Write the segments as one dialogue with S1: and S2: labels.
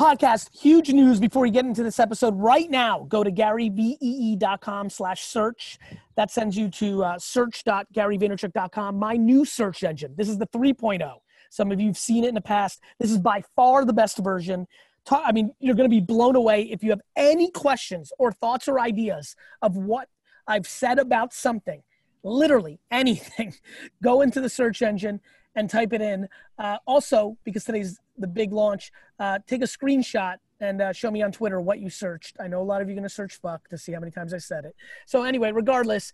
S1: podcast, huge news before we get into this episode. Right now, go to garyvee.com slash search. That sends you to uh, search.garyvaynerchuk.com, my new search engine. This is the 3.0. Some of you have seen it in the past. This is by far the best version. I mean, you're going to be blown away if you have any questions or thoughts or ideas of what I've said about something, literally anything. Go into the search engine and type it in. Uh, also, because today's the big launch, uh, take a screenshot and uh, show me on Twitter what you searched. I know a lot of you are going to search fuck to see how many times I said it. So, anyway, regardless,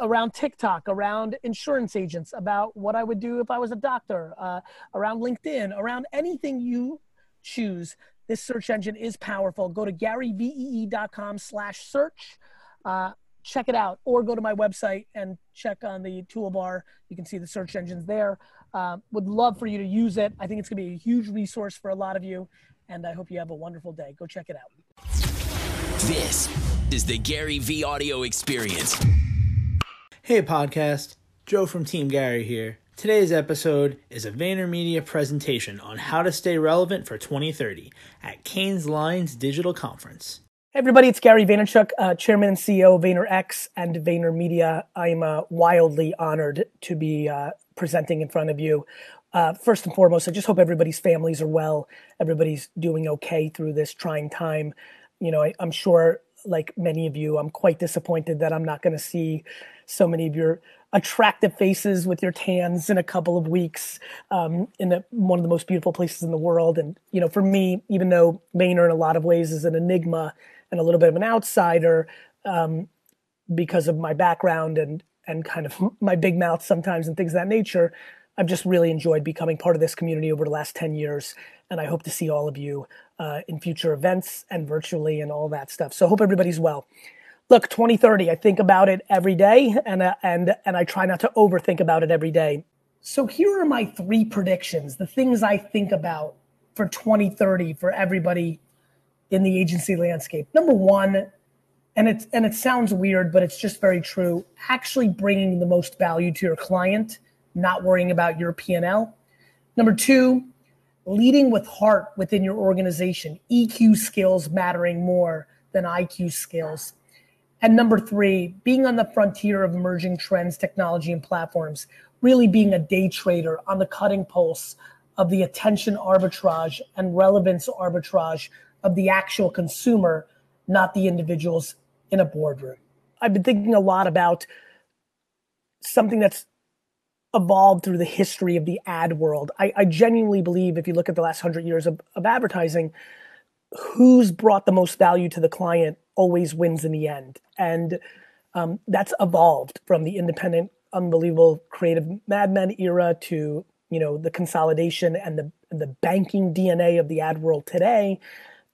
S1: around TikTok, around insurance agents, about what I would do if I was a doctor, uh, around LinkedIn, around anything you choose. This search engine is powerful. Go to garyvee.com slash search. Check it out or go to my website and check on the toolbar. You can see the search engines there. Uh, would love for you to use it. I think it's going to be a huge resource for a lot of you. And I hope you have a wonderful day. Go check it out.
S2: This is the GaryVee audio experience.
S3: Hey, podcast. Joe from Team Gary here. Today's episode is a VaynerMedia presentation on how to stay relevant for 2030 at Cannes Lions Digital Conference.
S1: Everybody, it's Gary Vaynerchuk, uh, Chairman and CEO of VaynerX and VaynerMedia. I'm uh, wildly honored to be uh, presenting in front of you. Uh, first and foremost, I just hope everybody's families are well, everybody's doing okay through this trying time. You know, I, I'm sure, like many of you, I'm quite disappointed that I'm not going to see so many of your attractive faces with your tans in a couple of weeks um, in one of the most beautiful places in the world. And, you know, for me, even though Vayner in a lot of ways is an enigma and a little bit of an outsider um, because of my background and, and kind of my big mouth sometimes and things of that nature, I've just really enjoyed becoming part of this community over the last 10 years. And I hope to see all of you uh, in future events and virtually and all that stuff. So hope everybody's well. Look, 2030, I think about it every day and, uh, and, and I try not to overthink about it every day. So here are my three predictions, the things I think about for 2030 for everybody in the agency landscape. Number one, and it's and it sounds weird, but it's just very true. Actually, bringing the most value to your client, not worrying about your P and L. Number two, leading with heart within your organization. EQ skills mattering more than IQ skills. And number three, being on the frontier of emerging trends, technology, and platforms. Really being a day trader on the cutting pulse of the attention arbitrage and relevance arbitrage of the actual consumer, not the individuals in a boardroom. I've been thinking a lot about something that's evolved through the history of the ad world. I, I genuinely believe if you look at the last hundred years of, of advertising, who's brought the most value to the client always wins in the end. And um, that's evolved from the independent, unbelievable creative Mad Men era to you know the consolidation and the the banking DNA of the ad world today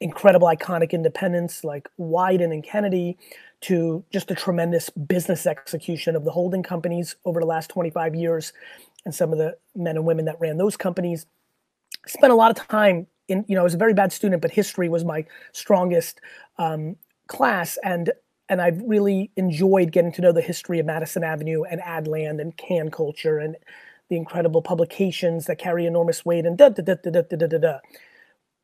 S1: incredible iconic independence like Wieden and Kennedy to just the tremendous business execution of the holding companies over the last 25 years and some of the men and women that ran those companies. Spent a lot of time in, you know, I was a very bad student, but history was my strongest um, class. And and I've really enjoyed getting to know the history of Madison Avenue and Adland and Cannes culture and the incredible publications that carry enormous weight and da da da da da da da da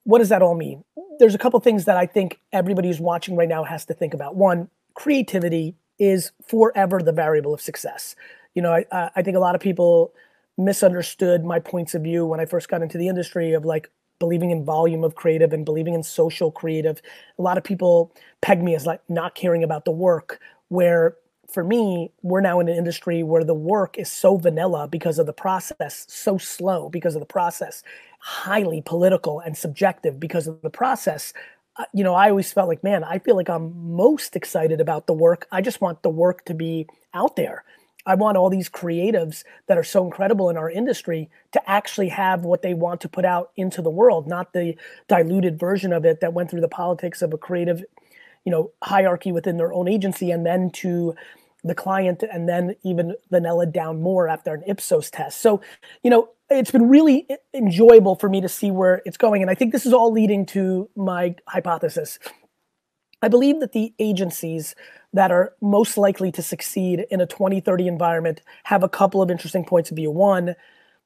S1: what does that all mean? There's a couple things that I think everybody who's watching right now has to think about. One, creativity is forever the variable of success. You know, I, I think a lot of people misunderstood my points of view when I first got into the industry of like believing in volume of creative and believing in social creative. A lot of people peg me as like not caring about the work, where for me, we're now in an industry where the work is so vanilla because of the process, so slow because of the process, highly political and subjective because of the process. Uh, you know, I always felt like, man, I feel like I'm most excited about the work. I just want the work to be out there. I want all these creatives that are so incredible in our industry to actually have what they want to put out into the world, not the diluted version of it that went through the politics of a creative, you know, hierarchy within their own agency and then to the client and then even vanilla down more after an Ipsos test. So, you know, it's been really enjoyable for me to see where it's going. And I think this is all leading to my hypothesis. I believe that the agencies that are most likely to succeed in a 2030 environment have a couple of interesting points of view. One,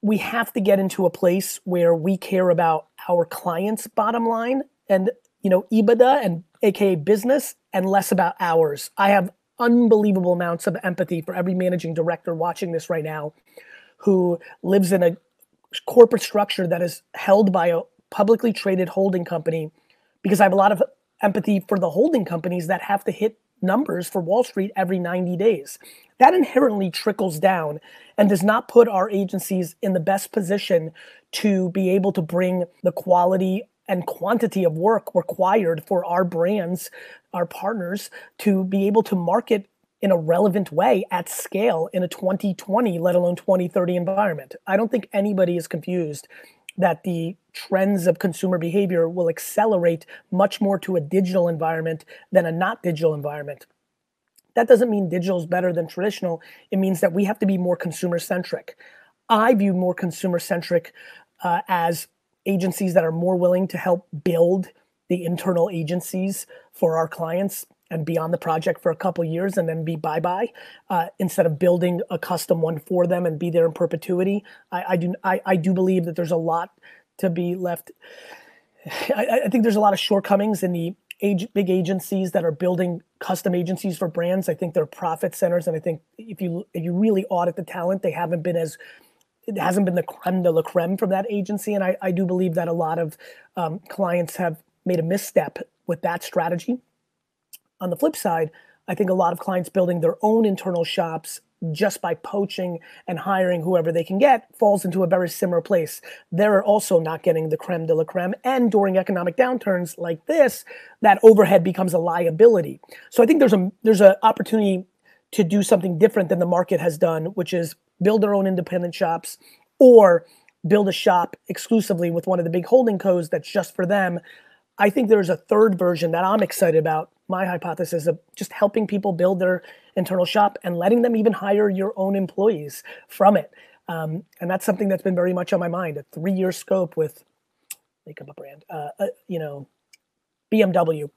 S1: we have to get into a place where we care about our clients' bottom line and you know EBITDA and aka business and less about hours. I have unbelievable amounts of empathy for every managing director watching this right now who lives in a corporate structure that is held by a publicly traded holding company because I have a lot of empathy for the holding companies that have to hit numbers for Wall Street every 90 days. That inherently trickles down and does not put our agencies in the best position to be able to bring the quality and quantity of work required for our brands, our partners, to be able to market in a relevant way at scale in a 2020, let alone 2030 environment. I don't think anybody is confused that the trends of consumer behavior will accelerate much more to a digital environment than a not digital environment. That doesn't mean digital is better than traditional. It means that we have to be more consumer centric. I view more consumer centric uh, as agencies that are more willing to help build the internal agencies for our clients and be on the project for a couple years and then be bye bye uh, instead of building a custom one for them and be there in perpetuity. I, I do I, I, do believe that there's a lot to be left. I, I think there's a lot of shortcomings in the age, big agencies that are building custom agencies for brands. I think they're profit centers, and I think if you if you really audit the talent, they haven't been as it hasn't been the creme de la creme from that agency. And I, I do believe that a lot of um, clients have made a misstep with that strategy. On the flip side, I think a lot of clients building their own internal shops just by poaching and hiring whoever they can get falls into a very similar place. They're also not getting the creme de la creme. And during economic downturns like this, that overhead becomes a liability. So I think there's a there's an opportunity to do something different than the market has done, which is build their own independent shops or build a shop exclusively with one of the big holding codes that's just for them. I think there's a third version that I'm excited about. My hypothesis of just helping people build their internal shop and letting them even hire your own employees from it. Um, and that's something that's been very much on my mind. A three-year scope with make up a brand, uh, uh, you know, BMW.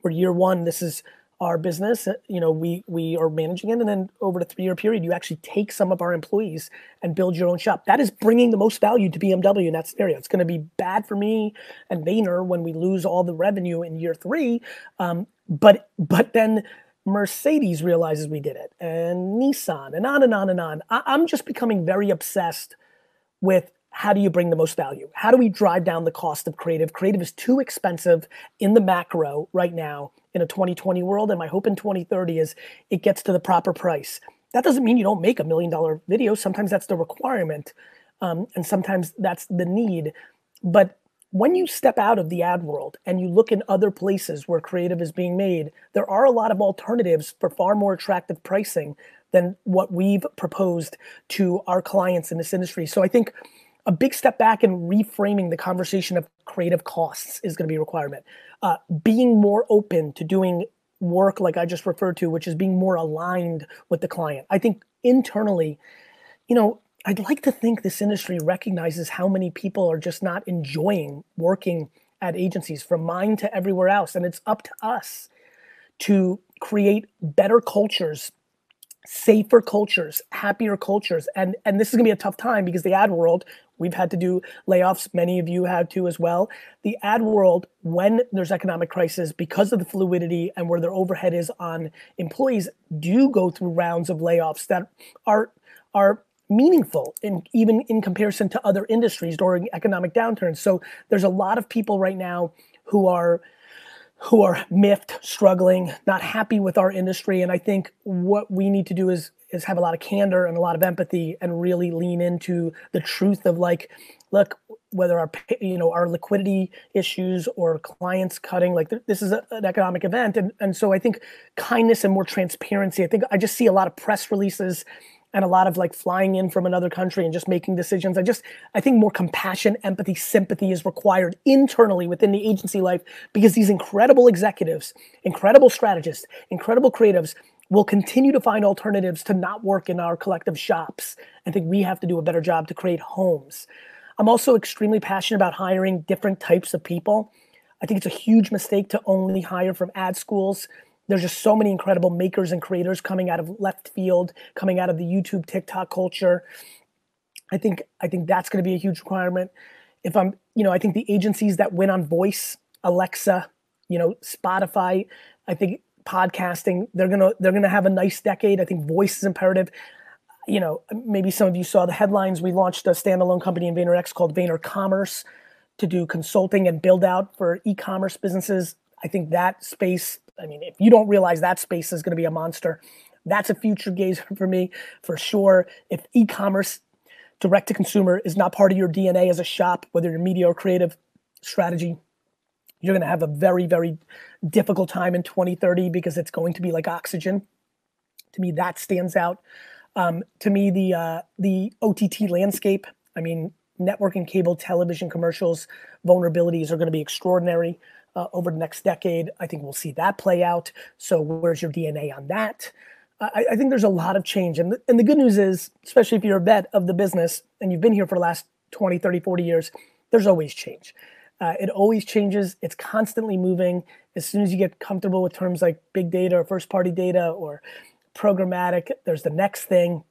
S1: Where year one, this is our business uh, you know we we are managing it and then over the three year period you actually take some of our employees and build your own shop. That is bringing the most value to bmw in that scenario. It's going to be bad for me and Vayner when we lose all the revenue in year three um, but but then mercedes realizes we did it and nissan and on and on and on. I, i'm just becoming very obsessed with how do you bring the most value? How do we drive down the cost of creative? Creative is too expensive in the macro right now in a 2020 world. And my hope in 2030 is it gets to the proper price. That doesn't mean you don't make a million dollar video. Sometimes that's the requirement. Um, and sometimes that's the need. But when you step out of the ad world and you look in other places where creative is being made, there are a lot of alternatives for far more attractive pricing than what we've proposed to our clients in this industry. So I think a big step back in reframing the conversation of creative costs is going to be a requirement. Uh, being more open to doing work like I just referred to, which is being more aligned with the client. I think internally, you know, I'd like to think this industry recognizes how many people are just not enjoying working at agencies from mine to everywhere else. And it's up to us to create better cultures safer cultures, happier cultures. And and this is gonna be a tough time because the ad world, we've had to do layoffs, many of you have too as well. The ad world, when there's economic crisis, because of the fluidity and where their overhead is on employees, do go through rounds of layoffs that are are meaningful in even in comparison to other industries during economic downturns. So there's a lot of people right now who are who are miffed, struggling, not happy with our industry. And I think what we need to do is is have a lot of candor and a lot of empathy and really lean into the truth of like, look, whether our you know our liquidity issues or clients cutting, like this is a, an economic event, and and so I think kindness and more transparency. I think I just see a lot of press releases and a lot of like flying in from another country and just making decisions. I just I think more compassion, empathy, sympathy is required internally within the agency life because these incredible executives, incredible strategists, incredible creatives will continue to find alternatives to not work in our collective shops. I think we have to do a better job to create homes. I'm also extremely passionate about hiring different types of people. I think it's a huge mistake to only hire from ad schools there's just so many incredible makers and creators coming out of left field, coming out of the YouTube, TikTok culture. I think I think that's going to be a huge requirement. If I'm, you know, I think the agencies that win on voice Alexa, you know, Spotify. I think podcasting they're gonna they're gonna have a nice decade. I think voice is imperative. You know, maybe some of you saw the headlines. We launched a standalone company in VaynerX called Vayner Commerce to do consulting and build out for e-commerce businesses. I think that space. I mean, if you don't realize that space is to be a monster, that's a future gaze for me for sure. If e-commerce direct to consumer is not part of your DNA as a shop, whether you're media or creative strategy, you're going to have a very, very difficult time in 2030 because it's going to be like oxygen. To me, that stands out. Um, to me, the uh, the OTT landscape. I mean, network and cable television commercials vulnerabilities are going to be extraordinary uh, over the next decade. I think we'll see that play out. So, where's your DNA on that? I, I think there's a lot of change. And the, and the good news is, especially if you're a vet of the business and you've been here for the last 20, 30, 40 years, there's always change. Uh, it always changes. It's constantly moving. As soon as you get comfortable with terms like big data or first party data or programmatic, there's the next thing.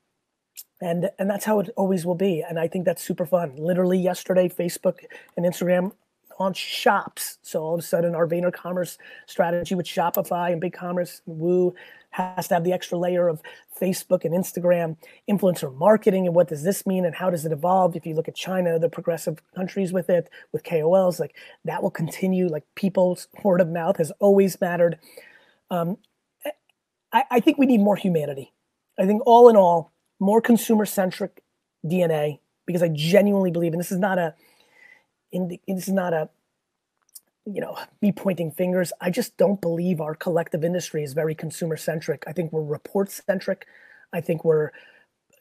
S1: And, and that's how it always will be. And I think that's super fun. Literally yesterday, Facebook and Instagram launched shops. So all of a sudden, our Vayner Commerce strategy with Shopify and BigCommerce and Woo has to have the extra layer of Facebook and Instagram influencer marketing. And what does this mean? And how does it evolve? If you look at China, the progressive countries with it, with KOLs, like that will continue. Like people's word of mouth has always mattered. Um, I, I think we need more humanity. I think all in all, more consumer centric DNA, because I genuinely believe, and this is not a, in, this is not a you know, me pointing fingers. I just don't believe our collective industry is very consumer centric. I think we're report centric. I think we're,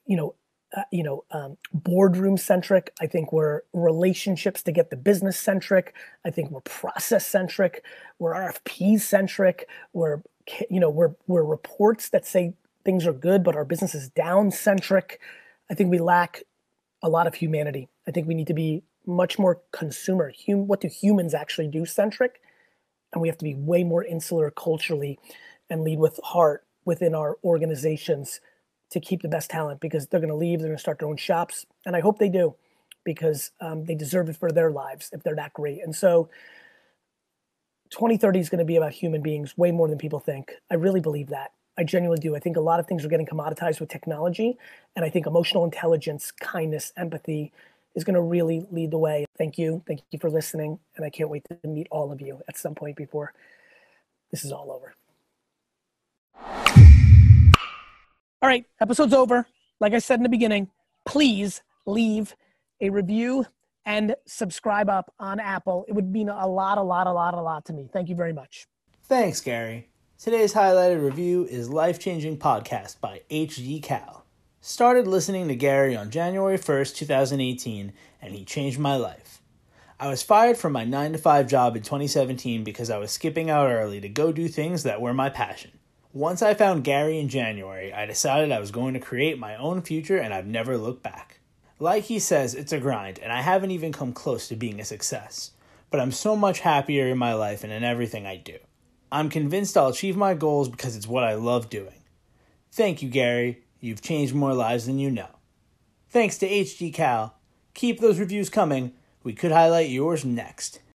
S1: you know, uh, you know, um, boardroom centric. I think we're relationships to get the business centric. I think we're process centric. We're RFP centric. We're, you know, we're we're reports that say things are good, but our business is down centric. I think we lack a lot of humanity. I think we need to be much more consumer. Hum, what do humans actually do centric? And we have to be way more insular culturally and lead with heart within our organizations to keep the best talent because they're going to leave, they're going to start their own shops. And I hope they do because um, they deserve it for their lives if they're that great. And so 2030 is going to be about human beings way more than people think. I really believe that. I genuinely do. I think a lot of things are getting commoditized with technology. And I think emotional intelligence, kindness, empathy, is going to really lead the way. Thank you. Thank you for listening. And I can't wait to meet all of you at some point before this is all over. All right, episode's over. Like I said in the beginning, please leave a review and subscribe up on Apple. It would mean a lot, a lot, a lot, a lot to me. Thank you very much.
S3: Thanks, Gary. Today's highlighted review is Life Changing Podcast by HG Cal. Started listening to Gary on January 1st, 2018, and he changed my life. I was fired from my 9 to 5 job in 2017 because I was skipping out early to go do things that were my passion. Once I found Gary in January, I decided I was going to create my own future and I've never looked back. Like he says, it's a grind, and I haven't even come close to being a success. But I'm so much happier in my life and in everything I do. I'm convinced I'll achieve my goals because it's what I love doing. Thank you, Gary. You've changed more lives than you know. Thanks to HG Cal. Keep those reviews coming. We could highlight yours next.